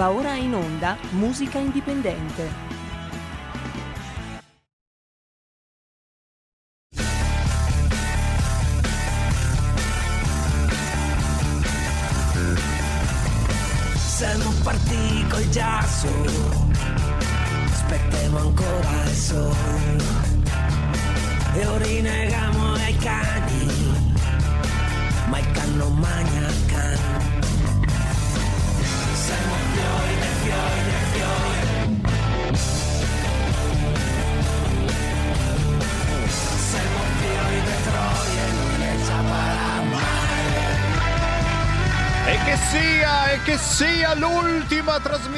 Va ora in onda Musica Indipendente.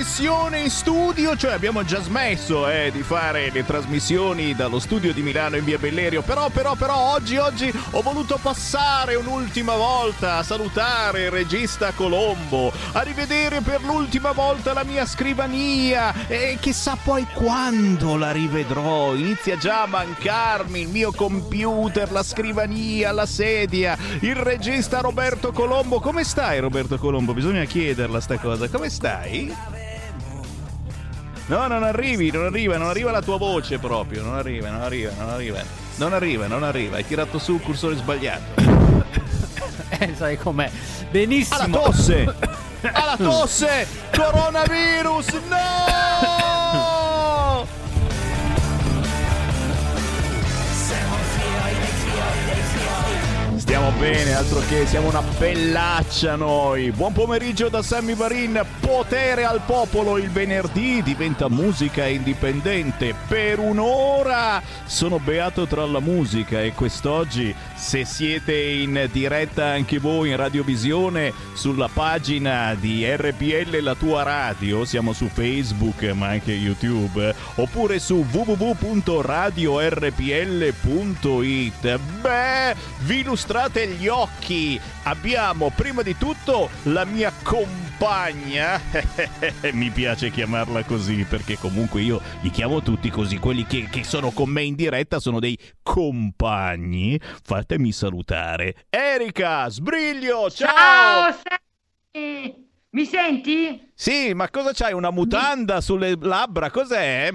Trasmissione in studio, cioè abbiamo già smesso eh, di fare le trasmissioni dallo studio di Milano in via Bellerio, però, però, però oggi, oggi ho voluto passare un'ultima volta a salutare il regista Colombo, a rivedere per l'ultima volta la mia scrivania e chissà poi quando la rivedrò, inizia già a mancarmi il mio computer, la scrivania, la sedia, il regista Roberto Colombo, come stai Roberto? Colombo, bisogna chiederla sta cosa. Come stai? No, non arrivi, non arriva, non arriva la tua voce proprio, non arriva, non arriva, non arriva. Non arriva, non arriva, hai tirato su il cursore sbagliato. Eh, sai com'è. Benissimo. Alla tosse! Alla tosse! Coronavirus! No! Stiamo bene, altro che siamo una bellaccia noi. Buon pomeriggio da Sammy Varin. Potere al popolo il venerdì diventa musica indipendente. Per un'ora sono beato tra la musica e quest'oggi, se siete in diretta anche voi in radiovisione sulla pagina di RPL La tua radio, siamo su Facebook ma anche YouTube, oppure su www.radiorpl.it. Beh, vi illustrate gli occhi. Abbiamo prima di tutto la mia compagna. Mi piace chiamarla così perché comunque io li chiamo tutti così. Quelli che, che sono con me in diretta sono dei compagni. Fatemi salutare. Erika Sbriglio, ciao! Ciao, Sammy! Mi senti? Sì, ma cosa c'hai? Una mutanda sulle labbra? Cos'è?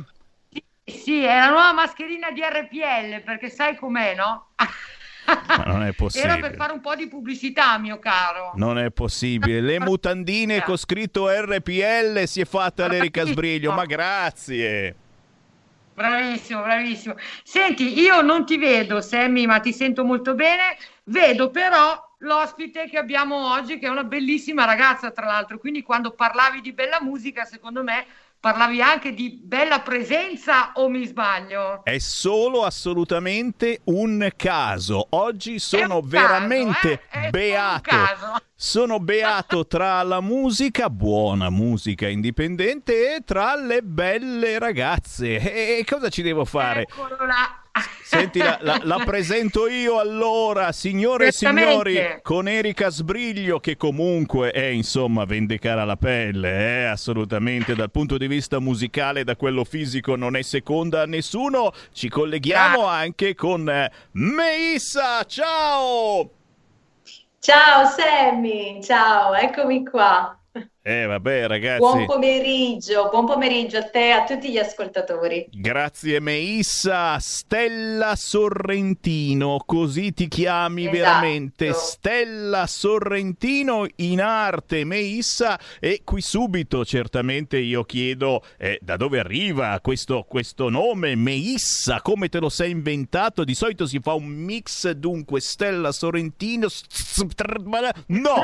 Sì, è la nuova mascherina di RPL, perché sai com'è, no? Ma non è possibile. Era per fare un po' di pubblicità, mio caro. Non è possibile. Le mutandine con scritto RPL si è fatta l'Erica Sbriglio, ma grazie. Bravissimo, bravissimo. Senti, io non ti vedo, Sammy, ma ti sento molto bene. Vedo però l'ospite che abbiamo oggi, che è una bellissima ragazza, tra l'altro. Quindi quando parlavi di bella musica, secondo me parlavi anche di bella presenza o mi sbaglio? È solo assolutamente un caso. Oggi sono caso, veramente eh? È un beato. caso. Sono beato tra la musica, buona musica indipendente, e tra le belle ragazze. E cosa ci devo fare? Eccolo là. Senti, la, la- la presento io allora, signore e signori, con Erika Sbriglio, che comunque è, insomma, vendicare la pelle, eh, assolutamente, dal punto di vista musicale, da quello fisico, non è seconda a nessuno. Ci colleghiamo Grazie. anche con eh, Meissa, ciao! Ciao Sammy, ciao, eccomi qua. Eh, vabbè, ragazzi. Buon pomeriggio, buon pomeriggio a te e a tutti gli ascoltatori. Grazie Meissa, Stella Sorrentino, così ti chiami Esatto. veramente, Stella Sorrentino in arte Meissa e qui subito certamente io chiedo eh, da dove arriva questo, questo nome Meissa, come te lo sei inventato? Di solito si fa un mix dunque Stella Sorrentino, no,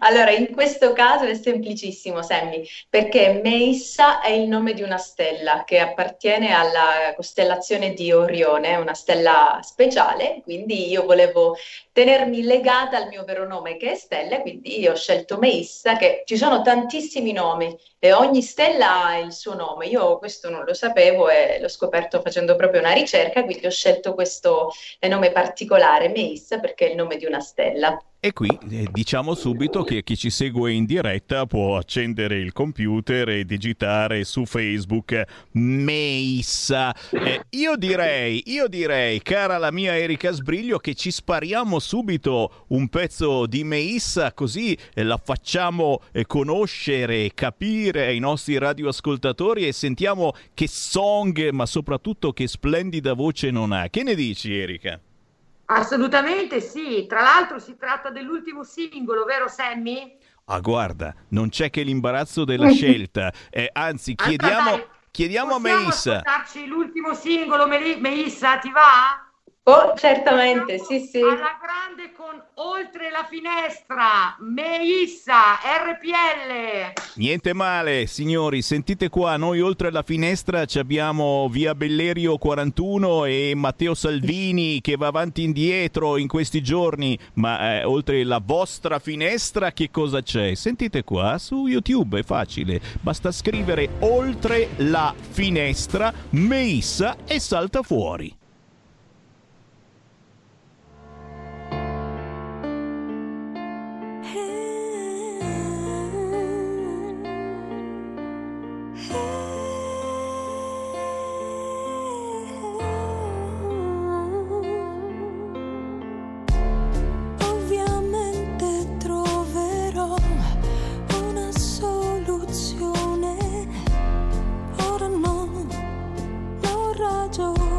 Allora, in questo caso è semplicissimo, Sammy, perché Meissa è il nome di una stella che appartiene alla costellazione di Orione, una stella speciale, quindi io volevo tenermi legata al mio vero nome che è Stella, quindi ho scelto Meissa, che ci sono tantissimi nomi e ogni stella ha il suo nome. Io questo non lo sapevo e l'ho scoperto facendo proprio una ricerca, quindi ho scelto questo nome particolare, Meissa, perché è il nome di una stella. E qui eh, diciamo subito che chi ci segue in diretta può accendere il computer e digitare su Facebook Meissa. Eh, io direi, io direi, cara la mia Erika Sbriglio, che ci spariamo subito un pezzo di Meissa così eh, la facciamo eh, conoscere, capire ai nostri radioascoltatori e sentiamo che song, ma soprattutto che splendida voce non ha. Che ne dici Erika? Assolutamente sì, tra l'altro si tratta dell'ultimo singolo, vero Sammy? Ah, guarda, non c'è che l'imbarazzo della scelta. Eh, anzi, chiediamo, dai, chiediamo a Possiamo Meissa. ascoltarci l'ultimo singolo, Meissa, ti va? Oh, certamente, sì, sì. Alla grande con Oltre la finestra, Meissa, RPL. Niente male, signori, sentite qua, noi oltre la finestra ci abbiamo Via Bellerio 41 e Matteo Salvini che va avanti e indietro in questi giorni, ma eh, oltre la vostra finestra che cosa c'è? Sentite qua, su YouTube è facile, basta scrivere oltre la finestra Meissa e salta fuori. Non ragiono.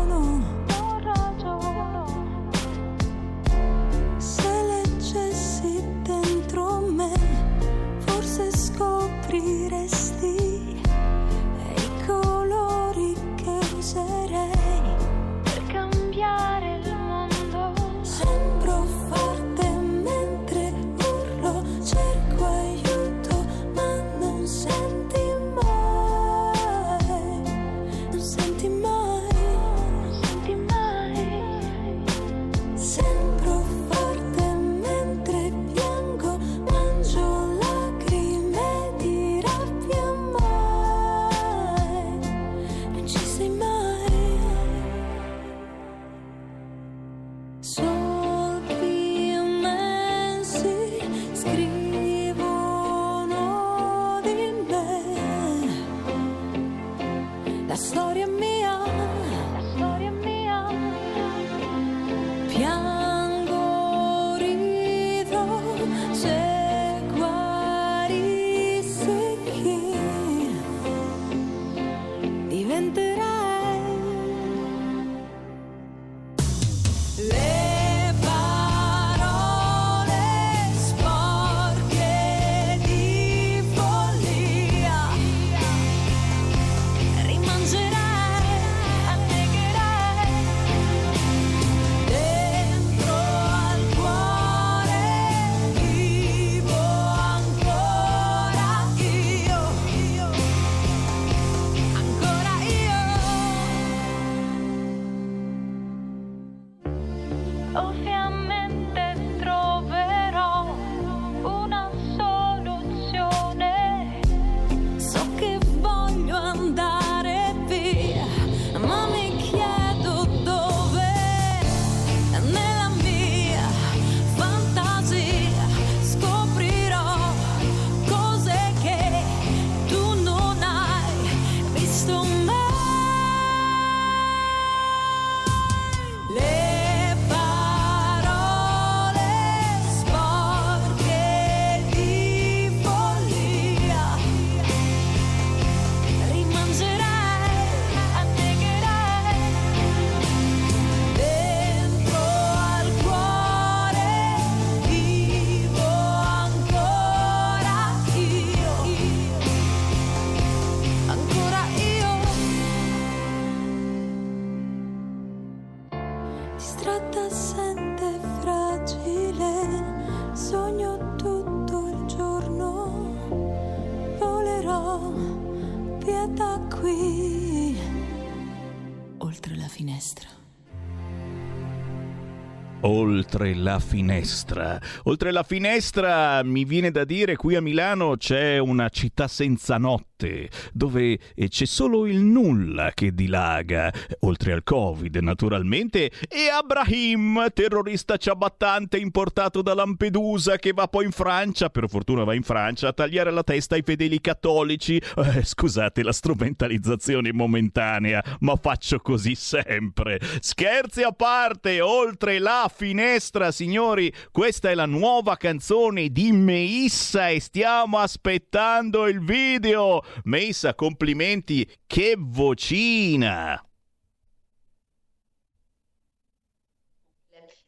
Oltre la finestra. Oltre la finestra mi viene da dire qui a Milano c'è una città senza notte, dove eh, c'è solo il nulla che dilaga, oltre al Covid naturalmente, e Abrahim, terrorista ciabattante importato da Lampedusa che va poi in Francia, per fortuna va in Francia, a tagliare la testa ai fedeli cattolici. Eh, scusate la strumentalizzazione momentanea, ma faccio così sempre. Scherzi a parte, oltre la finestra, signori. Questa è la nuova canzone di Meissa e stiamo aspettando il video. Meissa, complimenti, che vocina!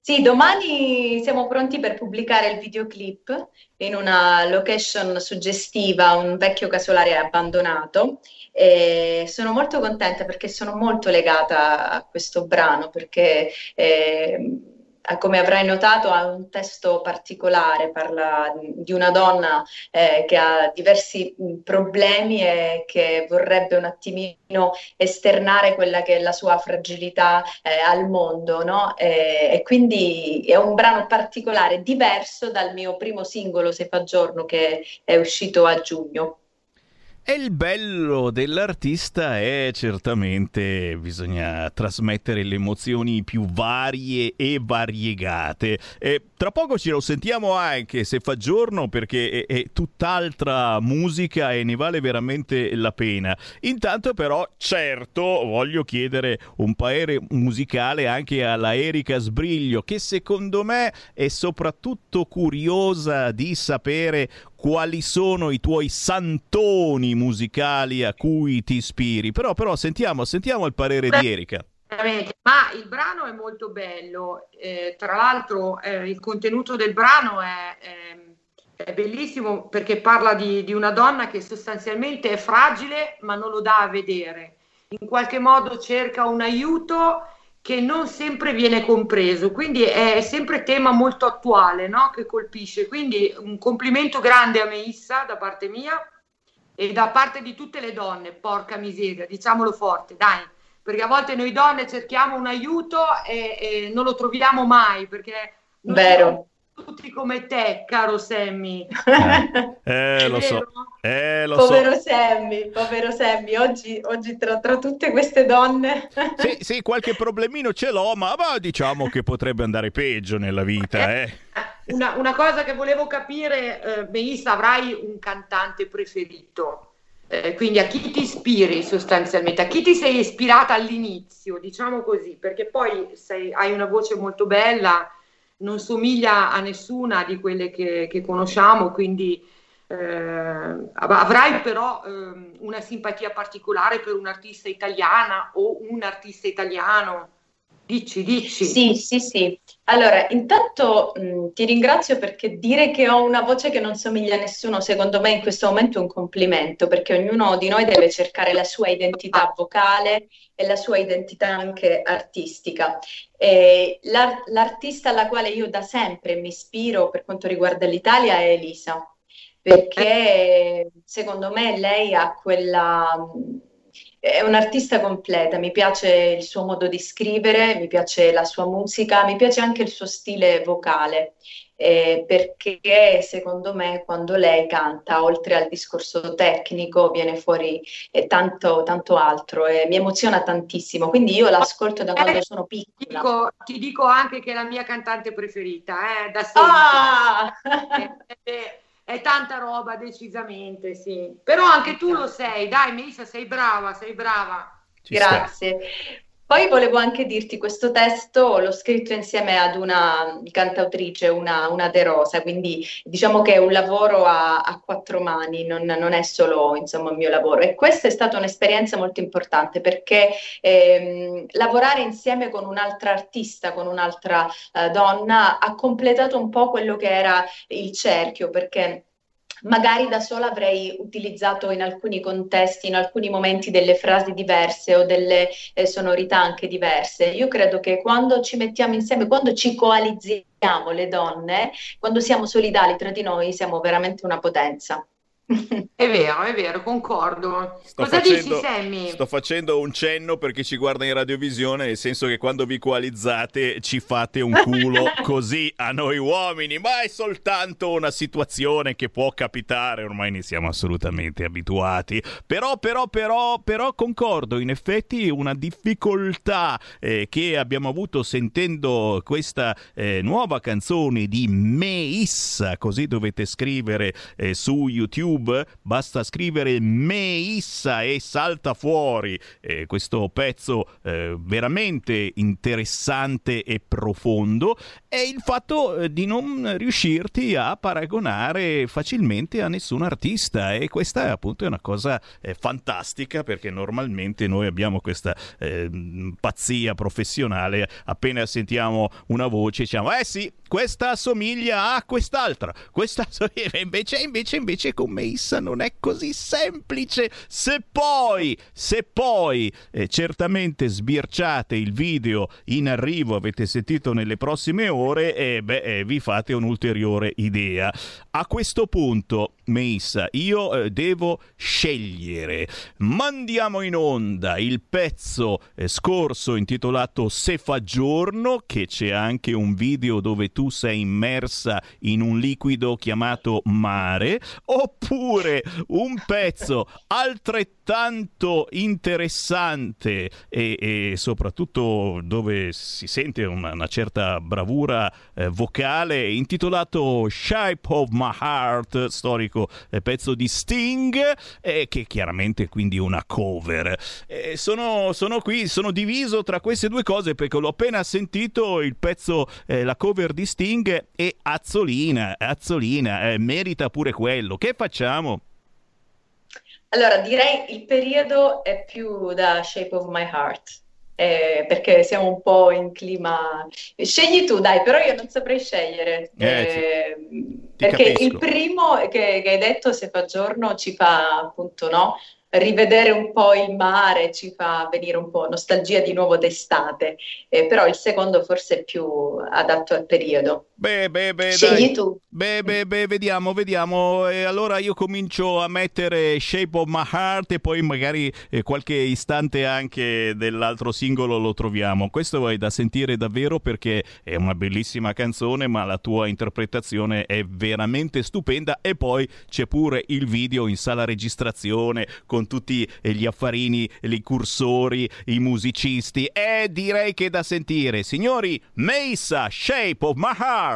Sì, domani siamo pronti per pubblicare il videoclip in una location suggestiva, un vecchio casolare abbandonato. E sono molto contenta perché sono molto legata a questo brano, perché eh, come avrai notato, ha un testo particolare, parla di una donna eh, che ha diversi problemi e che vorrebbe un attimino esternare quella che è la sua fragilità eh, al mondo, no? e, e, quindi è un brano particolare, diverso dal mio primo singolo, Se fa giorno, che è uscito a giugno. E il bello dell'artista è certamente bisogna trasmettere le emozioni più varie e variegate. E tra poco ce lo sentiamo anche se fa giorno perché è, è, tutt'altra musica e ne vale veramente la pena. Intanto però certo voglio chiedere un parere musicale anche alla Erika Sbriglio che secondo me è soprattutto curiosa di sapere quali sono i tuoi santoni musicali a cui ti ispiri. Però, però sentiamo, sentiamo il parere di Erika. Ma il brano è molto bello, eh, tra l'altro eh, il contenuto del brano è, è, è bellissimo perché parla di, di, una donna che sostanzialmente è fragile ma non lo dà a vedere, in qualche modo cerca un aiuto che non sempre viene compreso, quindi è sempre tema molto attuale no? che colpisce. Quindi un complimento grande a Meissa da parte mia e da parte di tutte le donne, porca miseria, diciamolo forte, dai, perché a volte noi donne cerchiamo un aiuto e, e non lo troviamo mai, perché... Vero tutti come te, caro Sammy. Eh, eh lo so. Eh, lo povero so. Sammy, povero Sammy, oggi, oggi tra, tra, tutte queste donne... sì, sì, qualche problemino ce l'ho, ma, ma, diciamo che potrebbe andare peggio nella vita. Eh. eh. Una, una, cosa che volevo capire, eh, Melissa, avrai un cantante preferito? Eh, quindi a chi ti ispiri sostanzialmente? A chi ti sei ispirata all'inizio, diciamo così, perché poi sei, hai una voce molto bella non somiglia a nessuna di quelle che, che conosciamo, quindi eh, avrai però eh, una simpatia particolare per un'artista italiana o un artista italiano? Dici, dici. Sì, sì, sì. Allora, intanto mh, ti ringrazio perché dire che ho una voce che non somiglia a nessuno, secondo me in questo momento è un complimento, perché ognuno di noi deve cercare la sua identità vocale e la sua identità anche artistica. L'ar- l'artista alla quale io da sempre mi ispiro per quanto riguarda l'Italia è Elisa, perché secondo me lei ha quella è un'artista completa, mi piace il suo modo di scrivere, mi piace la sua musica, mi piace anche il suo stile vocale, eh, perché secondo me quando lei canta, oltre al discorso tecnico, viene fuori eh, tanto, tanto altro e mi emoziona tantissimo, quindi io l'ascolto da quando sono piccola. Ti dico, ti dico anche che è la mia cantante preferita, eh, da sempre. Ah! È tanta roba, decisamente, sì. Però anche tu lo sei, dai, Melissa, sei brava, sei brava. Ci Grazie. Sta. Poi volevo anche dirti, questo testo l'ho scritto insieme ad una cantautrice, una, una De Rosa, quindi diciamo che è un lavoro a, a quattro mani, non, non, è solo insomma, il mio lavoro. E questa è stata un'esperienza molto importante perché ehm, lavorare insieme con un'altra artista, con un'altra eh, donna, ha completato un po' quello che era il cerchio, perché magari da sola avrei utilizzato in alcuni contesti, in alcuni momenti delle frasi diverse o delle eh, sonorità anche diverse. Io credo che quando ci mettiamo insieme, quando ci coalizziamo le donne, quando siamo solidali tra di noi, siamo veramente una potenza. È vero, è vero, concordo. Sto Cosa facendo, dici, Sammy? sto facendo un cenno per chi ci guarda in radiovisione, nel senso che quando vi coalizzate ci fate un culo così a noi uomini, ma è soltanto una situazione che può capitare, ormai ne siamo assolutamente abituati. Però, però, però, però concordo, in effetti una difficoltà eh, che abbiamo avuto sentendo questa eh, nuova canzone di Meissa, così dovete scrivere eh, su YouTube, basta scrivere Meissa e salta fuori. Eh, questo pezzo eh, veramente interessante e profondo è il fatto eh, di non riuscirti a paragonare facilmente a nessun artista. E questa appunto è una cosa eh, fantastica perché normalmente noi abbiamo questa eh, pazzia professionale. Appena sentiamo una voce diciamo eh sì questa assomiglia a quest'altra questa assomiglia invece invece invece con Meissa non è così semplice. Se poi se poi eh, certamente sbirciate il video in arrivo avete sentito nelle prossime ore e beh eh, vi fate un'ulteriore idea. A questo punto Meissa io eh, devo scegliere. Mandiamo in onda il pezzo eh, scorso intitolato Se fa giorno che c'è anche un video dove tu sei immersa in un liquido chiamato mare oppure un pezzo altrettanto interessante e, e soprattutto dove si sente una, una certa bravura eh, vocale intitolato Shape of My Heart storico eh, pezzo di Sting eh, che chiaramente quindi una cover. Eh, sono, sono qui sono diviso tra queste due cose perché l'ho appena sentito il pezzo eh, la cover di e Azzolina Azzolina eh, merita pure quello che facciamo? Allora, direi il periodo è più da Shape of My Heart, eh, perché siamo un po' in clima... Scegli tu, dai, però io non saprei scegliere, Eh, eh, perché capisco. il primo che, che hai detto, se fa giorno, ci fa appunto, no? Rivedere un po' il mare, ci fa venire un po' nostalgia di nuovo d'estate, Eh, però il secondo forse è più adatto al periodo. Beh, beh, beh, Scegli dai. tu. Beh, beh, beh, vediamo, vediamo. E allora io comincio a mettere Shape of My Heart e poi magari eh, qualche istante anche dell'altro singolo lo troviamo. Questo è da sentire davvero perché è una bellissima canzone, ma la tua interpretazione è veramente stupenda e poi c'è pure il video in sala registrazione con tutti gli affarini, i cursori, i musicisti. E direi che è da sentire. Signori, Meissa, Shape of My Heart.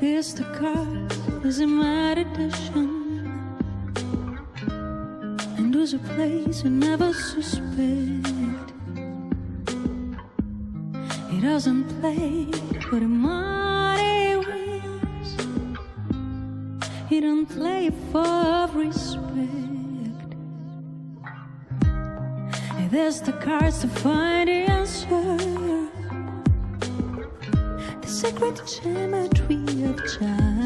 Here's the card is a meditation was a place you never suspect. He doesn't play, but he mighty wins. He don't play for respect. He There's the cards to find the answer the secret geometry of chance.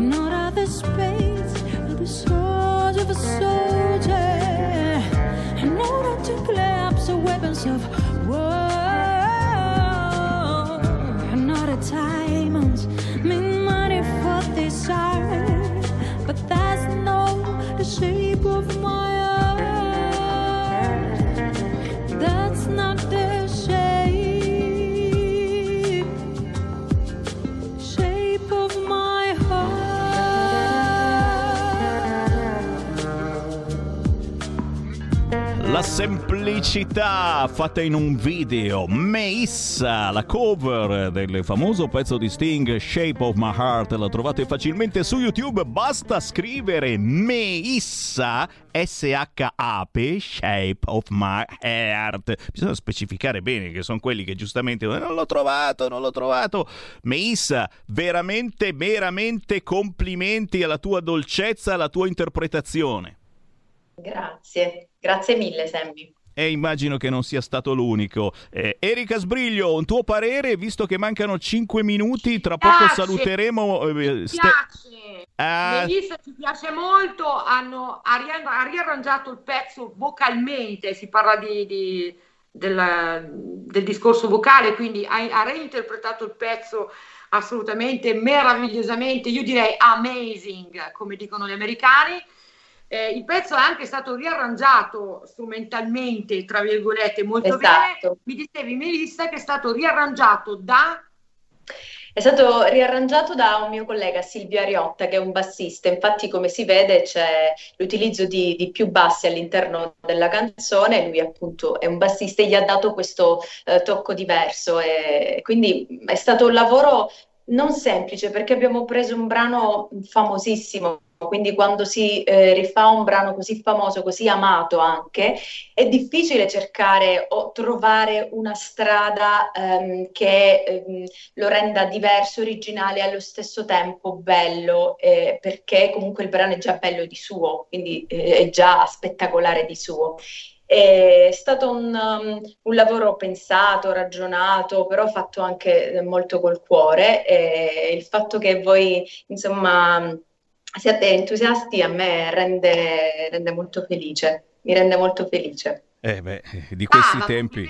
I know that the space of the souls of a soldier. I know that to collapse a weapon sense of war. Not a diamonds La semplicità fatta in un video. Meissa, la cover del famoso pezzo di Sting Shape of My Heart. La trovate facilmente su YouTube. Basta scrivere Meissa S-H-A-P Shape of My Heart. Bisogna specificare bene che sono quelli che giustamente "Eh, non l'ho trovato, non l'ho trovato. Meissa, veramente, veramente complimenti alla tua dolcezza, alla tua interpretazione. Grazie, grazie mille Sammy. E immagino che non sia stato l'unico. Eh, Erika Sbriglio, un tuo parere, visto che mancano 5 minuti, tra poco Piace. saluteremo... eh, Ste- piace. Ah. Melissa ci piace molto, hanno, ha riarrangiato il pezzo vocalmente, si parla di, di- del, del discorso vocale, quindi ha, ha reinterpretato il pezzo assolutamente meravigliosamente, io direi amazing, come dicono gli americani. Eh, il pezzo è anche stato riarrangiato strumentalmente, tra virgolette, molto Esatto. bene. Mi dicevi, Melissa, che è stato riarrangiato da... È stato riarrangiato da un mio collega Silvio Ariotta, che è un bassista. Infatti, come si vede, c'è l'utilizzo di, di più bassi all'interno della canzone. Lui, appunto, è un bassista e gli ha dato questo eh, tocco diverso. E quindi è stato un lavoro non semplice perché abbiamo preso un brano famosissimo. Quindi, quando si eh, rifà un brano così famoso, così amato anche, è difficile cercare o trovare una strada ehm, che ehm, lo renda diverso, originale e allo stesso tempo bello, eh, perché comunque il brano è già bello di suo, quindi eh, è già spettacolare di suo. È stato un, um, un lavoro pensato, ragionato, però fatto anche eh, molto col cuore. E il fatto che voi, insomma, siate entusiasti a me rende, rende molto felice, mi rende molto felice. Eh beh, di questi Ah, tempi...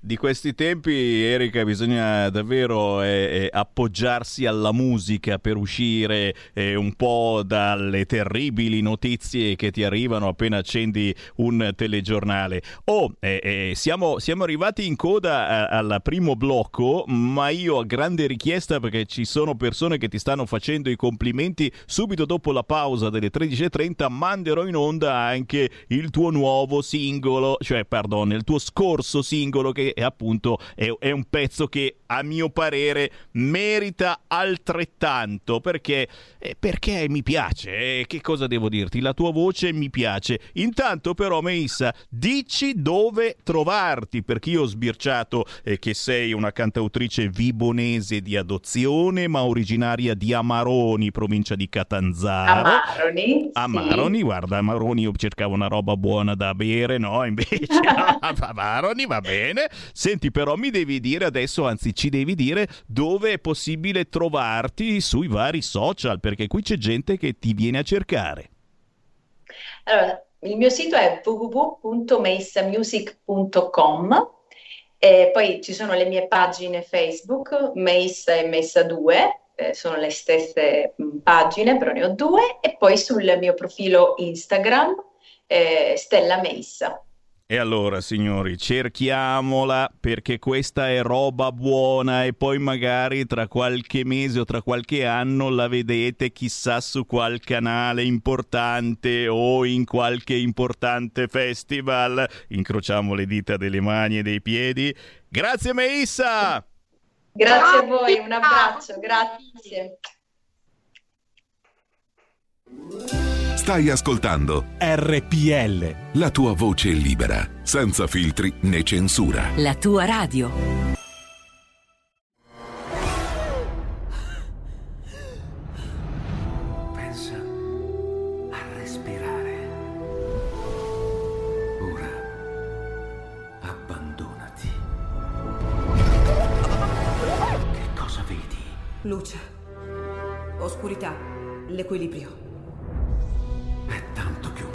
Di questi tempi, Erika, bisogna davvero eh, eh, appoggiarsi alla musica per uscire eh, un po' dalle terribili notizie che ti arrivano appena accendi un telegiornale. Oh, eh, eh, siamo, siamo arrivati in coda a- al primo blocco, ma io a grande richiesta perché ci sono persone che ti stanno facendo i complimenti subito dopo la pausa delle 13.30 manderò in onda anche il tuo nuovo singolo, cioè pardon, il tuo scorso singolo che è appunto è, è un pezzo che a mio parere merita altrettanto perché, eh, perché mi piace, eh, che cosa devo dirti? La tua voce mi piace. Intanto però Meissa, dici dove trovarti perché io ho sbirciato eh, che sei una cantautrice vibonese di adozione ma originaria di Amaroni, provincia di Catanzaro. Amaroni, sì. Amaroni, guarda, Amaroni io cercavo una roba buona da bere, no? Invece Amaroni va bene. Senti, però mi devi dire adesso, anzi ci devi dire dove è possibile trovarti sui vari social, perché qui c'è gente che ti viene a cercare. Allora, il mio sito è www.meissamusic.com e poi ci sono le mie pagine Facebook, Meissa e Meissa 2, eh, sono le stesse mh, pagine, però ne ho due, e poi sul mio profilo Instagram, eh, Stella Meissa. E allora, signori, cerchiamola perché questa è roba buona e poi magari tra qualche mese o tra qualche anno la vedete chissà su qual canale importante o in qualche importante festival. Incrociamo le dita delle mani e dei piedi. Grazie Meissa! Grazie a voi, un abbraccio, grazie. Stai ascoltando RPL. la tua voce libera, senza filtri né censura. La tua radio. Pensa a respirare. Ora abbandonati. Che cosa vedi? Luce. Oscurità. L'equilibrio.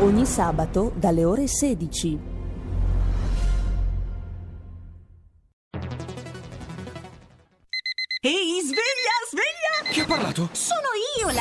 Ogni sabato dalle ore 16. Ehi, sveglia, sveglia! Chi ha parlato? Sono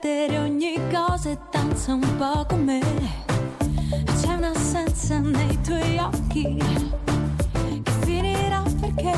Perdere ogni cosa e danza un po' con me. C'è un'assenza nei tuoi occhi che finirà perché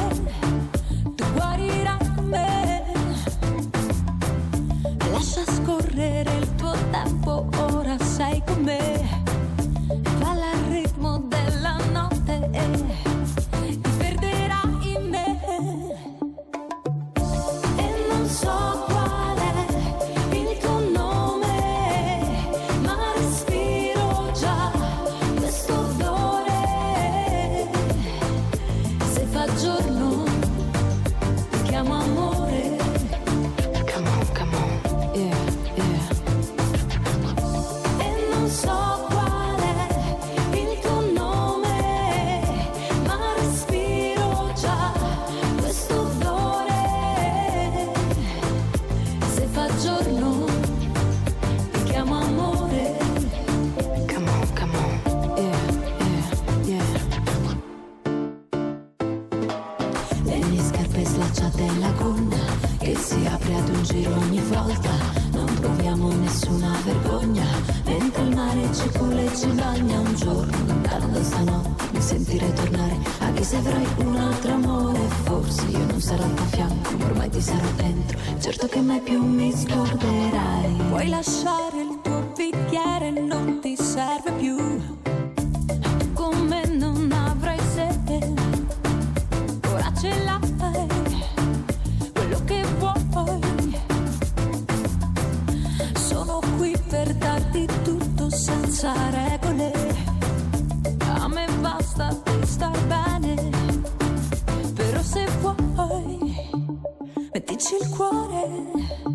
ti sarò dentro. Certo che mai più mi scorderai. Puoi lasciare il tuo bicchiere, non ti serve più. Tu con me non avrai sete, ora ce l'hai, quello che vuoi. Sono qui per darti tutto senza regole. A me basta di star bene, però se vuoi, mettici il cuore.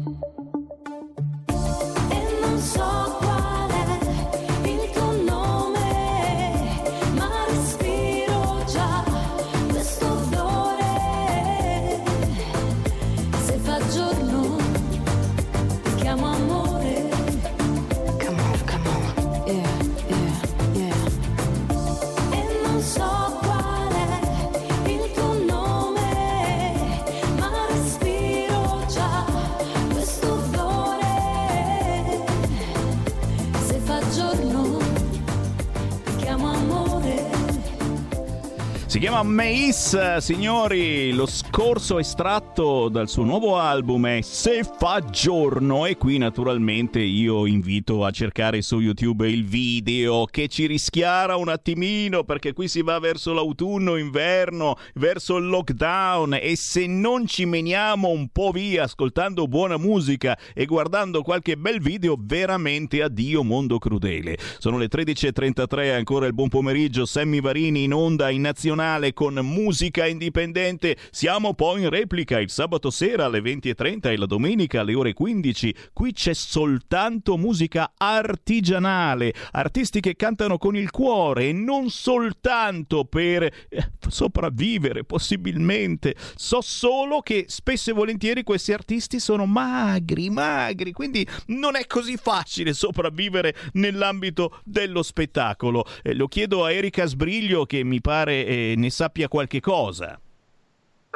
Si chiama Mace, signori. Lo scorso estratto dal suo nuovo album è Se fa giorno. E qui, naturalmente, io invito a cercare su YouTube il video che ci rischiara un attimino perché qui si va verso l'autunno, inverno, verso il lockdown. E se non ci meniamo un po' via ascoltando buona musica e guardando qualche bel video, veramente addio mondo crudele. Sono le 13.33, ancora il buon pomeriggio. Sammy Varini in onda in nazionale con musica indipendente. Siamo poi in replica il sabato sera alle 20.30 e la domenica alle ore 15. Qui c'è soltanto musica artigianale, artisti che cantano con il cuore e non soltanto per eh, sopravvivere possibilmente. So solo che spesso e volentieri questi artisti sono magri, magri, quindi non è così facile sopravvivere nell'ambito dello spettacolo. Eh, lo chiedo a Erika Sbriglio che mi pare eh, ne sappia qualche cosa.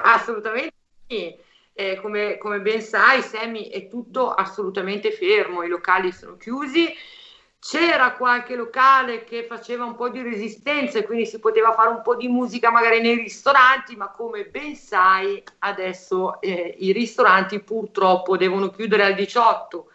Assolutamente sì. Eh, come, come ben sai, Sammy, è tutto assolutamente fermo, i locali sono chiusi. C'era qualche locale che faceva un po' di resistenza e quindi si poteva fare un po' di musica magari nei ristoranti, ma come ben sai, adesso eh, i ristoranti purtroppo devono chiudere al 18,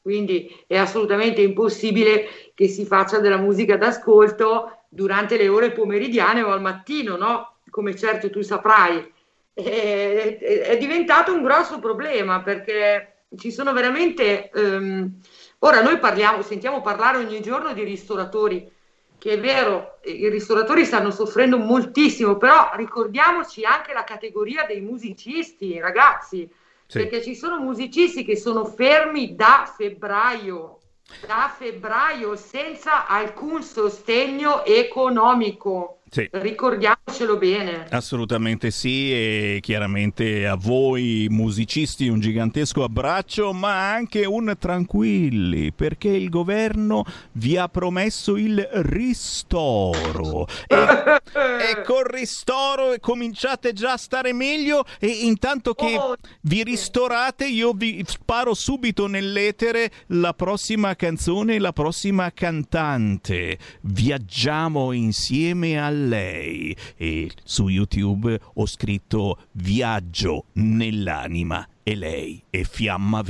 quindi è assolutamente impossibile che si faccia della musica d'ascolto durante le ore pomeridiane o al mattino, no? Come certo tu saprai è, è, diventato un grosso problema perché ci sono veramente... Um, ora noi parliamo, sentiamo parlare ogni giorno di ristoratori, che è vero, i ristoratori stanno soffrendo moltissimo, però ricordiamoci anche la categoria dei musicisti, ragazzi, sì. perché ci sono musicisti che sono fermi da febbraio, da febbraio senza alcun sostegno economico. Sì. Ricordiamocelo bene. Assolutamente sì e chiaramente a voi musicisti un gigantesco abbraccio ma anche un tranquilli perché il governo vi ha promesso il ristoro e, e col ristoro cominciate già a stare meglio e intanto che oh. vi ristorate io vi sparo subito nell'etere la prossima canzone la prossima cantante. Viaggiamo insieme al lei. E su YouTube ho scritto Viaggio nell'anima e lei è Fiamma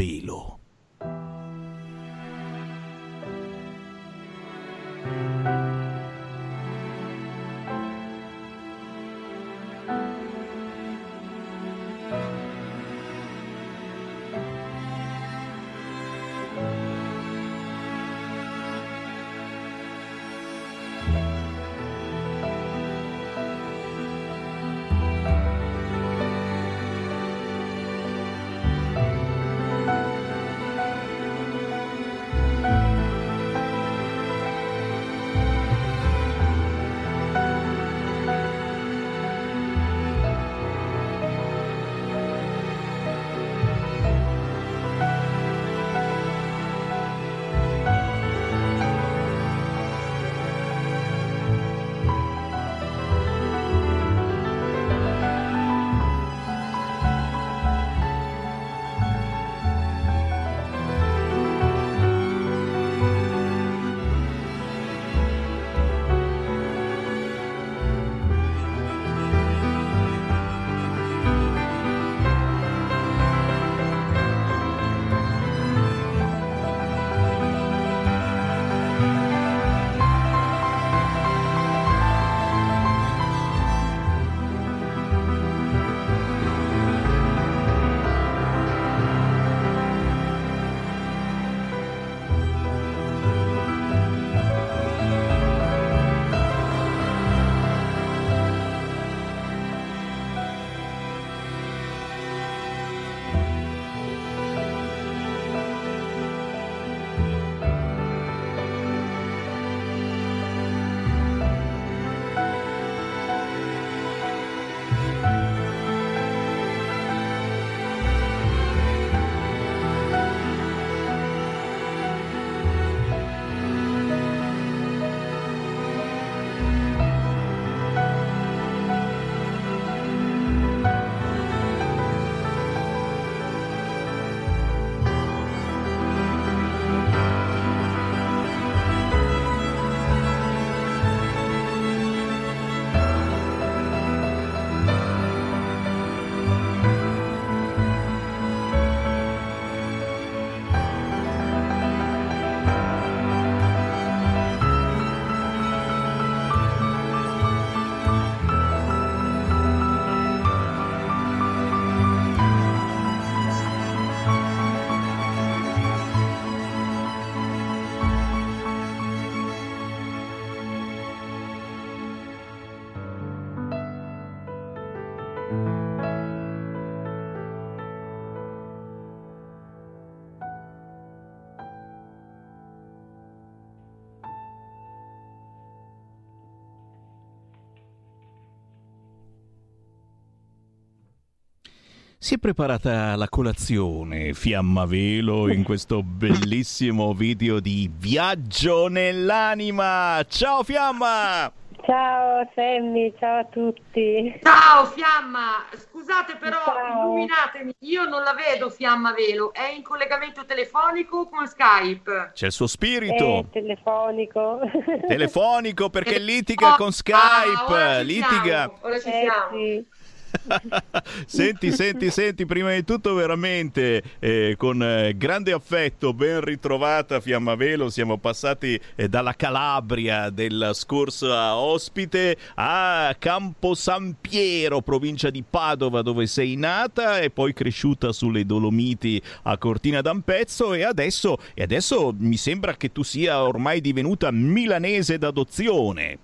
si è preparata la colazione, Fiamma Velo, in questo bellissimo video di Viaggio nell'anima. Ciao Fiamma! Ciao Sammy, ciao a tutti. Ciao Fiamma, scusate però, Ciao. illuminatemi, io non la vedo Fiamma Velo, è in collegamento telefonico con Skype? C'è il suo spirito. Eh, telefonico. Telefonico perché litiga con Skype, Ah, ora ci litiga. siamo, ora ci Eh, siamo. sì. Senti, senti, senti, prima di tutto veramente eh, con eh, grande affetto, ben ritrovata Fiamma Velo, siamo passati eh, dalla Calabria della scorsa ospite a Campo San Piero, provincia di Padova dove sei nata e poi cresciuta sulle Dolomiti a Cortina d'Ampezzo e adesso, e adesso mi sembra che tu sia ormai divenuta milanese d'adozione.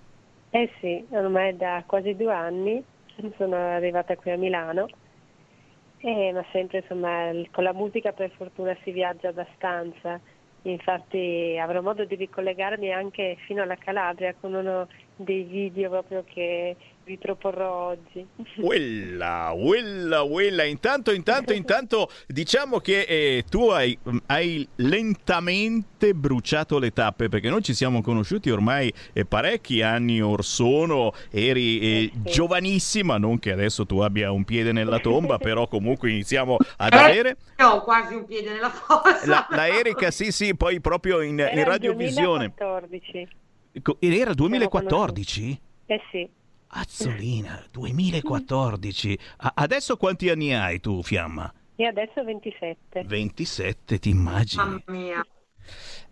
Eh sì, ormai da quasi due anni sono arrivata qui a Milano, Eh, ma sempre insomma con la musica per fortuna si viaggia abbastanza, infatti avrò modo di ricollegarmi anche fino alla Calabria con uno dei video proprio che vi proporrò oggi. Quella, quella, quella. Intanto, intanto, intanto, diciamo che eh, tu hai, hai lentamente bruciato le tappe perché noi ci siamo conosciuti ormai eh, parecchi anni or sono. Eri eh, giovanissima, non che adesso tu abbia un piede nella tomba, però comunque iniziamo ad Eh, avere. ho quasi un piede nella fossa. La, la Erika, sì, sì, poi proprio in, in radiovisione. 2014. Co- Era il 2014? Eh sì, Azzolina, 2014. A- adesso quanti anni hai tu, Fiamma? e adesso 27. 27, ti immagini? Mamma mia.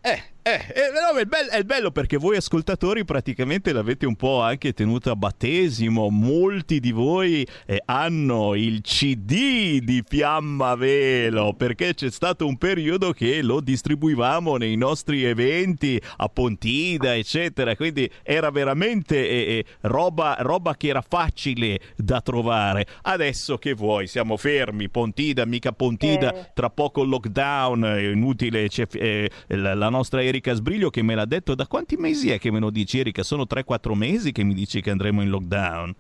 Eh, eh, eh, no, è, bello, è bello perché voi ascoltatori praticamente l'avete un po' anche tenuto a battesimo. Molti di voi eh, hanno il CD di Fiamma Velo perché c'è stato un periodo che lo distribuivamo nei nostri eventi a Pontida, eccetera. Quindi era veramente eh, eh, roba, roba che era facile da trovare. Adesso che vuoi, siamo fermi. Pontida, mica Pontida, Eh. tra poco lockdown, è inutile, la, la nostra Erika Sbriglio che me l'ha detto, da quanti mesi è che me lo dici Erika? Sono 3-4 mesi che mi dici che andremo in lockdown.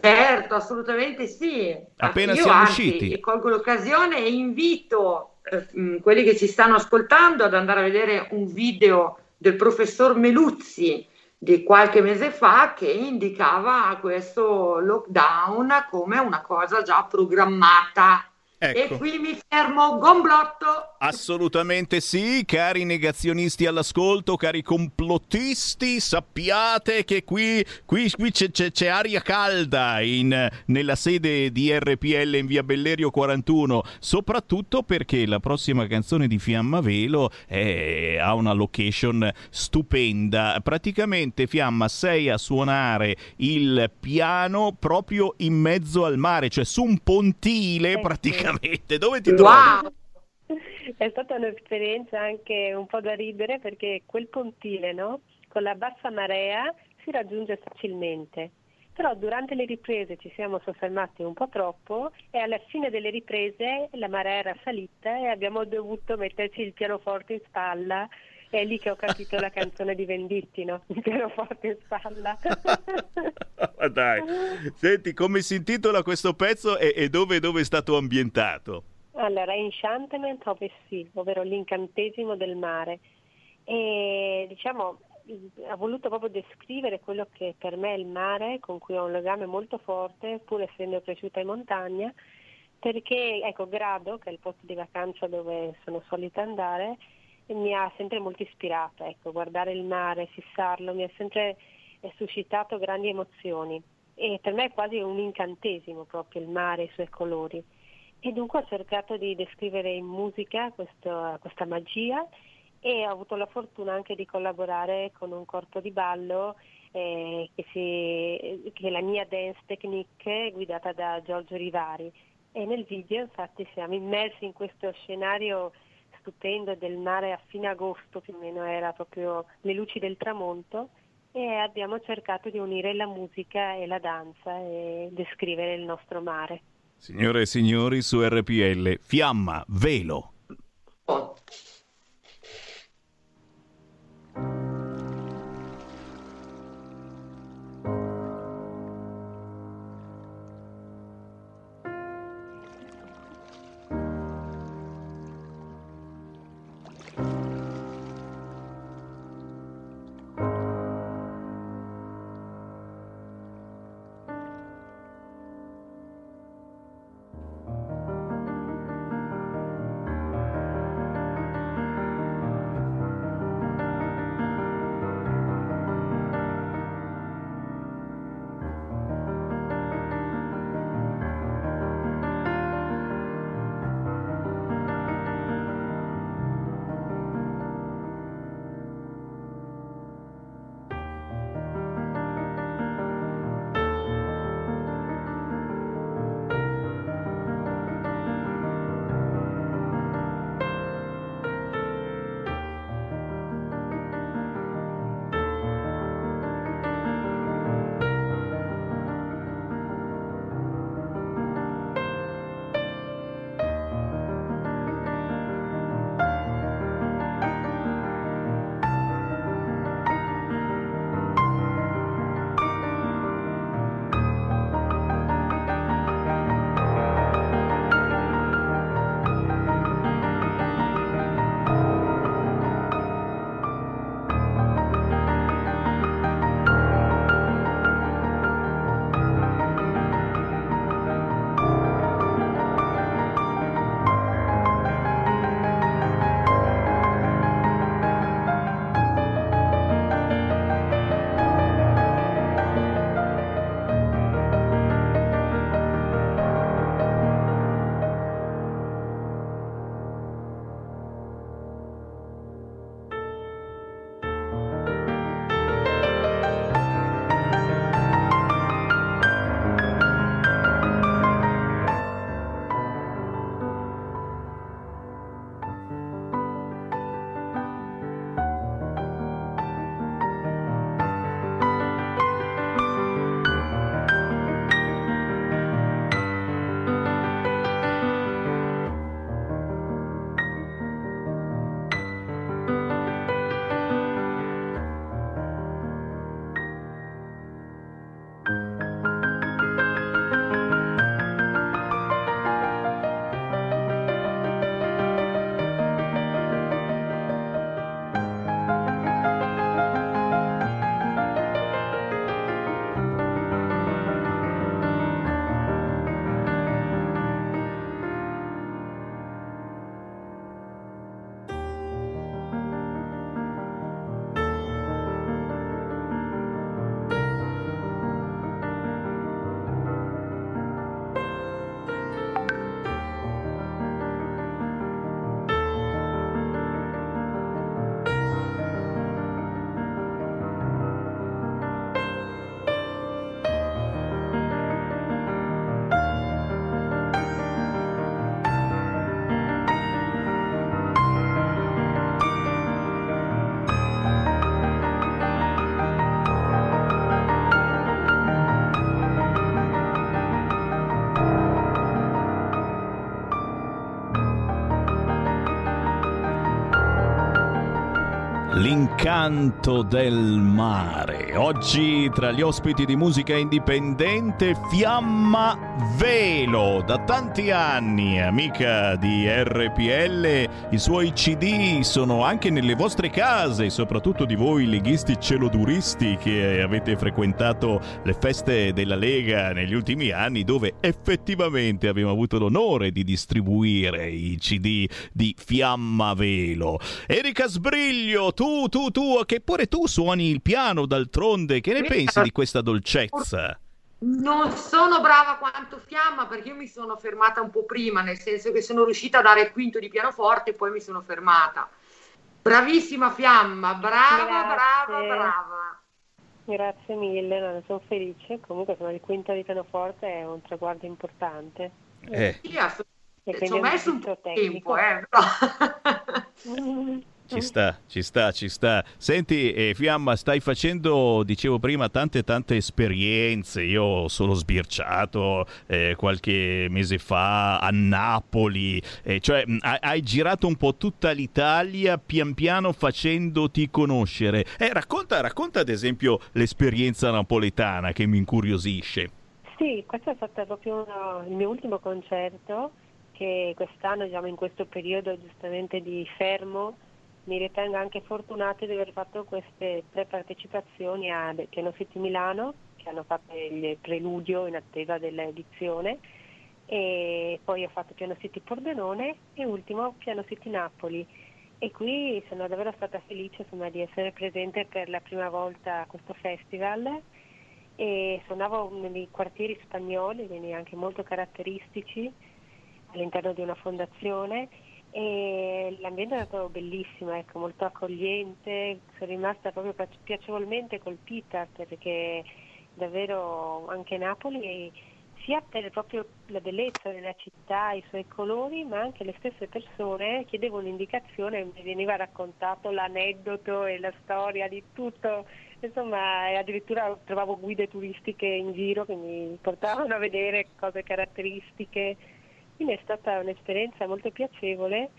Certo, assolutamente sì. Appena Io siamo anzi, usciti. colgo l'occasione e invito eh, mh, quelli che ci stanno ascoltando ad andare a vedere un video del professor Meluzzi di qualche mese fa che indicava questo lockdown come una cosa già programmata. Ecco. E qui mi fermo, gomblotto. Assolutamente sì, cari negazionisti all'ascolto, cari complottisti, sappiate che qui, qui, qui c'è, c'è- c'è aria calda in- nella sede di RPL in via Bellerio 41, soprattutto perché la prossima canzone di Fiamma Velo è- ha una location stupenda. Praticamente Fiamma sei a suonare il piano proprio in mezzo al mare, cioè su un pontile praticamente. Dove ti trovi? Wow. È stata un'esperienza anche un po' da ridere perché quel pontile, no? Con la bassa marea si raggiunge facilmente. Però durante le riprese ci siamo soffermati un po' troppo e alla fine delle riprese la marea era salita e abbiamo dovuto metterci il pianoforte in spalla. È lì che ho capito la canzone di Venditti, no? Pianoforte in spalla. Ma dai, senti come si intitola questo pezzo e, e dove, dove è stato ambientato? Allora, Enchantment of the Sea, ovvero l'incantesimo del mare. E diciamo, ha voluto proprio descrivere quello che per me è il mare, con cui ho un legame molto forte, pur essendo cresciuta in montagna, perché ecco, Grado, che è il posto di vacanza dove sono solita andare, mi ha sempre molto ispirata, ecco, guardare il mare, fissarlo, mi ha sempre suscitato grandi emozioni e per me è quasi un incantesimo proprio il mare i suoi colori. E dunque ho cercato di descrivere in musica questo- questa magia e ho avuto la fortuna anche di collaborare con un corpo di ballo eh, che, si- che è la mia dance technique guidata da Giorgio Rivari. E nel video infatti siamo immersi in questo scenario stupendo del mare a fine agosto più o meno, era proprio le luci del tramonto e abbiamo cercato di unire la musica e la danza e descrivere il nostro mare. Signore e signori, su RPL, Fiamma, Velo. Canto del mare. Oggi tra gli ospiti di musica indipendente Fiamma Velo, da tanti anni amica di RPL, i suoi CD sono anche nelle vostre case, soprattutto di voi leghisti celoduristi che avete frequentato le feste della Lega negli ultimi anni dove effettivamente abbiamo avuto l'onore di distribuire i CD di Fiamma Velo. Erika Sbriglio, tu, tu, tu, che pure tu suoni il piano d'altronde, che ne pensi di questa dolcezza? Non sono brava quanto Fiamma perché io mi sono fermata un po' prima, nel senso che sono riuscita a dare il quinto di pianoforte e poi mi sono fermata. Bravissima Fiamma, brava, Grazie. brava, brava. Grazie mille, no, sono felice. Comunque sono il quinto di pianoforte, è un traguardo importante. Eh. Sì, assolutamente. E Ci ho messo un po' di tempo, tecnico. eh, però. Ci sta, ci sta, ci sta. Senti, eh, Fiamma, stai facendo, dicevo prima, tante tante esperienze. Io ho solo sbirciato eh, qualche mese fa a Napoli. Eh, cioè, mh, hai, hai girato un po' tutta l'Italia pian piano facendoti conoscere. Eh, racconta, racconta ad esempio l'esperienza napoletana che mi incuriosisce. Sì, questo è stato proprio uno- il mio ultimo concerto che quest'anno, diciamo in questo periodo giustamente di fermo, mi ritengo anche fortunata di aver fatto queste tre partecipazioni a Piano City Milano, che hanno fatto il preludio in attesa dell'edizione, e poi ho fatto Piano City Pordenone e ultimo Piano City Napoli. E qui sono davvero stata felice insomma, di essere presente per la prima volta a questo festival. E suonavo nei quartieri spagnoli, quindi anche molto caratteristici all'interno di una fondazione e l'ambiente è stato bellissimo, ecco, molto accogliente, sono rimasta proprio piace- piacevolmente colpita perché davvero anche Napoli sia per proprio la bellezza della città, i suoi colori, ma anche le stesse persone chiedevano un'indicazione, mi veniva raccontato l'aneddoto e la storia di tutto, insomma e addirittura trovavo guide turistiche in giro che mi portavano a vedere cose caratteristiche, quindi è stata un'esperienza molto piacevole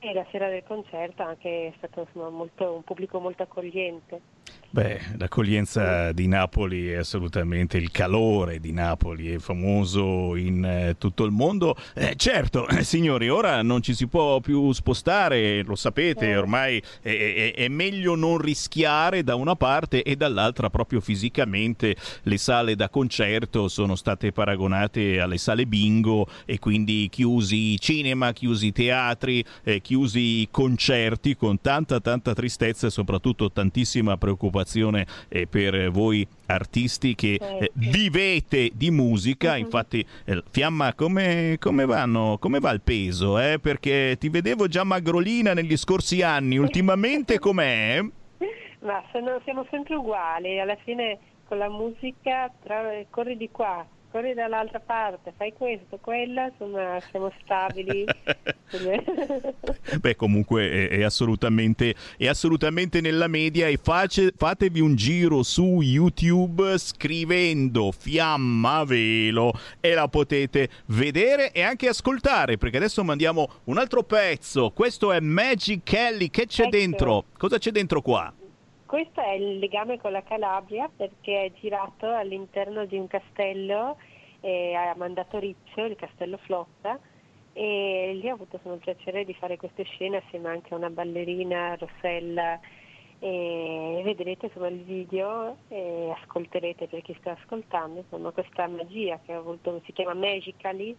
e la sera del concerto anche è stato insomma, molto- un pubblico molto accogliente. Beh, l'accoglienza di Napoli è assolutamente il calore di Napoli, è famoso in eh, tutto il mondo. Eh, certo, eh, signori, ora non ci si può più spostare, lo sapete, ormai è, è- è meglio non rischiare da una parte e dall'altra proprio fisicamente le sale da concerto sono state paragonate alle sale bingo e quindi chiusi cinema, chiusi teatri, eh, chiusi concerti con tanta tanta tristezza e soprattutto tantissima preoccupazione eh, per voi artisti che eh, vivete di musica. Infatti, eh, Fiamma, come, come vanno? Come va il peso? eh? Perché ti vedevo già magrolina negli scorsi anni, ultimamente com'è? Ma sono- siamo sempre uguali, alla fine con la musica tra- corri di qua, corri dall'altra parte, fai questo, quella, insomma siamo stabili. Beh, comunque è, è assolutamente, è assolutamente nella media e face- fatevi un giro su YouTube scrivendo Fiamma Velo e la potete vedere e anche ascoltare perché adesso mandiamo un altro pezzo. Questo è Magic Kelly. Che c'è Ecco. dentro? Cosa c'è dentro qua? Questo è il legame con la Calabria perché è girato all'interno di un castello eh, a Mandato Riccio, il castello Flotta, e lì ho avuto il piacere di fare queste scene assieme anche a una ballerina, Rossella, e vedrete insomma, il video e ascolterete per chi sta ascoltando insomma, questa magia che ho avuto, si chiama Magically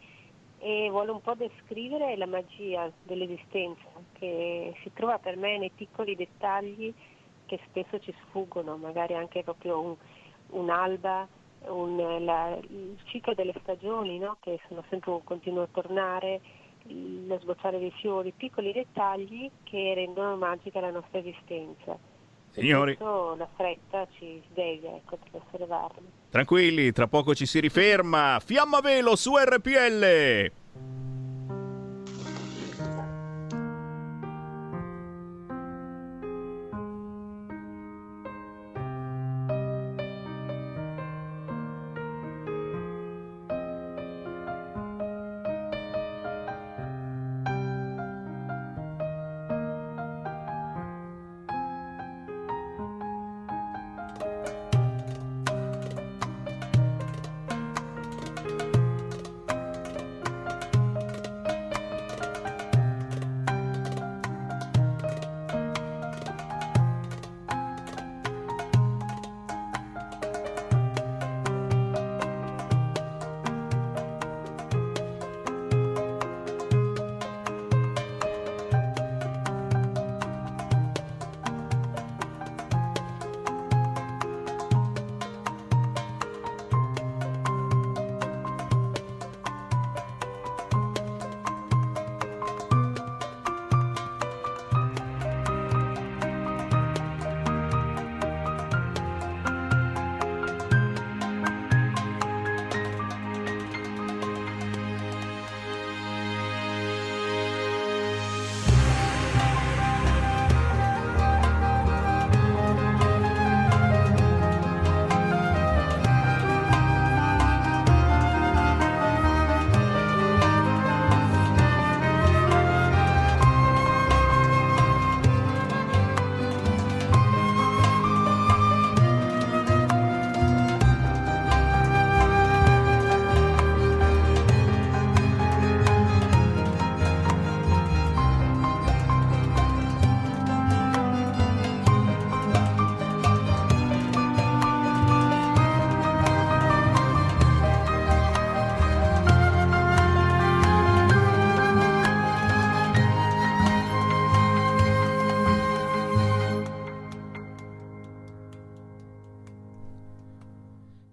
e vuole un po' descrivere la magia dell'esistenza che si trova per me nei piccoli dettagli che spesso ci sfuggono, magari anche proprio un, un'alba, un- la- il ciclo delle stagioni no? che sono sempre un continuo tornare, lo sbocciare dei fiori, piccoli dettagli che rendono magica la nostra esistenza. Signori. questo la fretta ci sveglia ecco, per osservarlo. Tranquilli, tra poco ci si riferma. Fiamma Velo su RPL.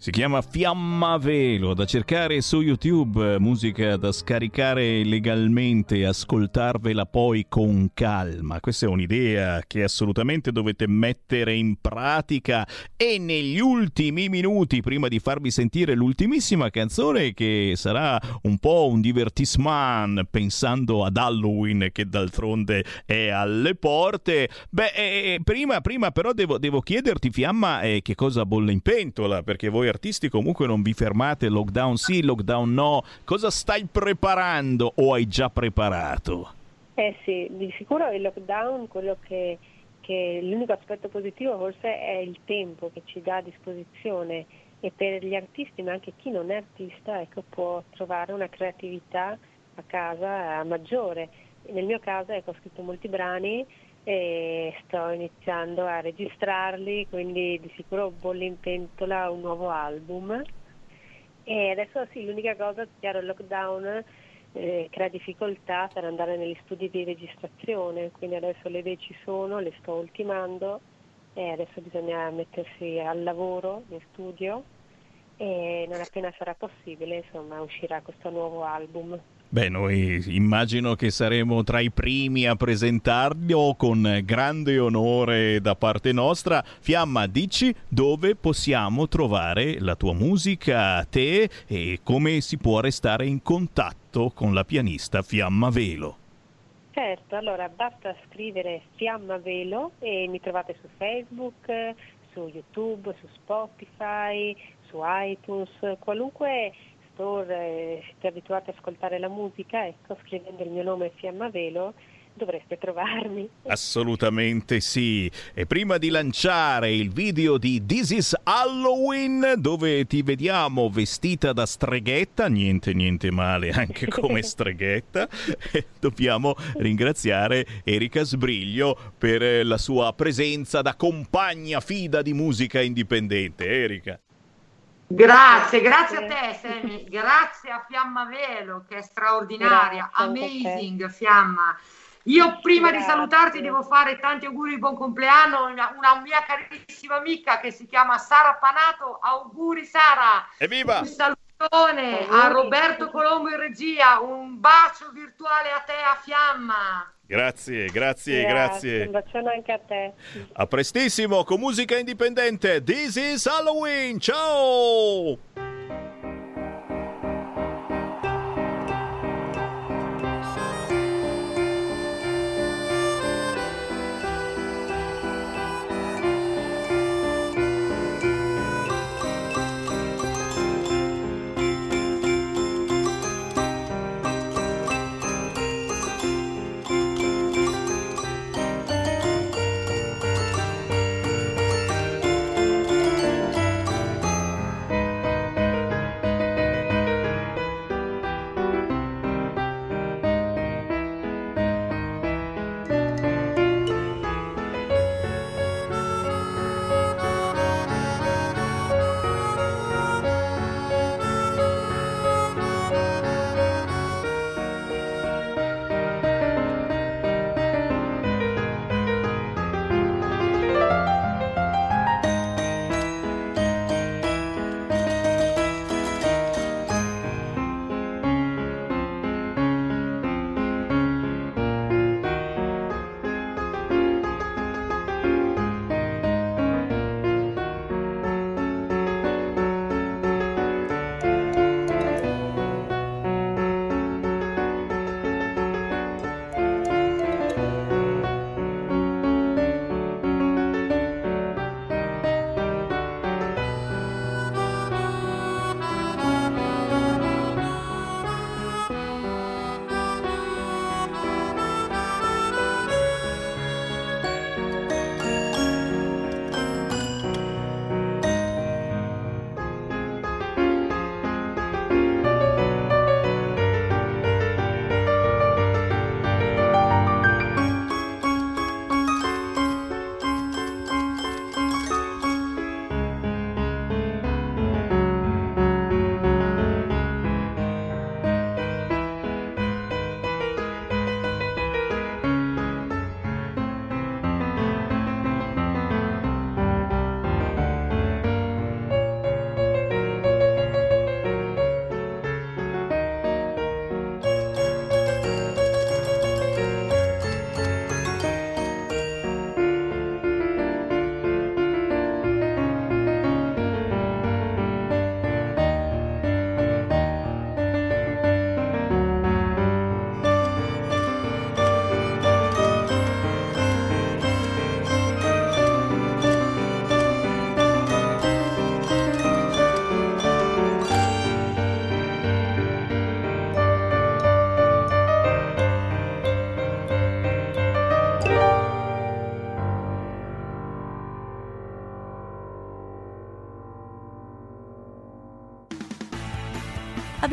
Si chiama Fiamma Velo, da cercare su YouTube, musica da scaricare legalmente ascoltarvela poi con calma. Questa è un'idea che assolutamente dovete mettere in pratica e negli ultimi minuti, prima di farvi sentire l'ultimissima canzone che sarà un po' un divertissement pensando ad Halloween che d'altronde è alle porte. Beh, eh, prima, prima però devo, devo chiederti Fiamma eh, che cosa bolle in pentola, perché voi artisti comunque non vi fermate, lockdown sì, lockdown no, cosa stai preparando o hai già preparato? Eh sì, di sicuro il lockdown, quello che, che l'unico aspetto positivo forse è il tempo che ci dà a disposizione e per gli artisti, ma anche chi non è artista, ecco, può trovare una creatività a casa maggiore. Nel mio caso ecco, ho scritto molti brani e sto iniziando a registrarli, quindi di sicuro bolle in pentola un nuovo album. E adesso sì, l'unica cosa, chiaro, il lockdown eh, crea difficoltà per andare negli studi di registrazione, quindi adesso le idee ci sono, le sto ultimando e adesso bisogna mettersi al lavoro in studio e non appena sarà possibile insomma uscirà questo nuovo album. Beh, noi immagino che saremo tra i primi a presentarlo con grande onore da parte nostra. Fiamma, dici dove possiamo trovare la tua musica, te e come si può restare in contatto con la pianista Fiamma Velo. Certo, allora basta scrivere Fiamma Velo e mi trovate su Facebook, su YouTube, su Spotify, su iTunes, qualunque store eh, siete abituati ad ascoltare la musica, ecco, scrivendo il mio nome Fiamma Velo dovreste trovarmi. Assolutamente sì. E prima di lanciare il video di This is Halloween, dove ti vediamo vestita da streghetta, niente, niente male anche come streghetta, dobbiamo ringraziare Erika Sbriglio per la sua presenza da compagna fida di musica indipendente. Erika. Grazie, grazie a te Semi, grazie a Fiamma Velo che è straordinaria, Grazie, amazing Fiamma. Io prima di Grazie. salutarti devo fare tanti auguri di buon compleanno a una, una mia carissima amica che si chiama Sara Panato, auguri Sara. Evviva! Un salutone a Roberto Colombo in regia, un bacio virtuale a te a Fiamma. Grazie, grazie, Un grazie. bacione anche a te. A prestissimo con musica indipendente. This is Halloween. Ciao!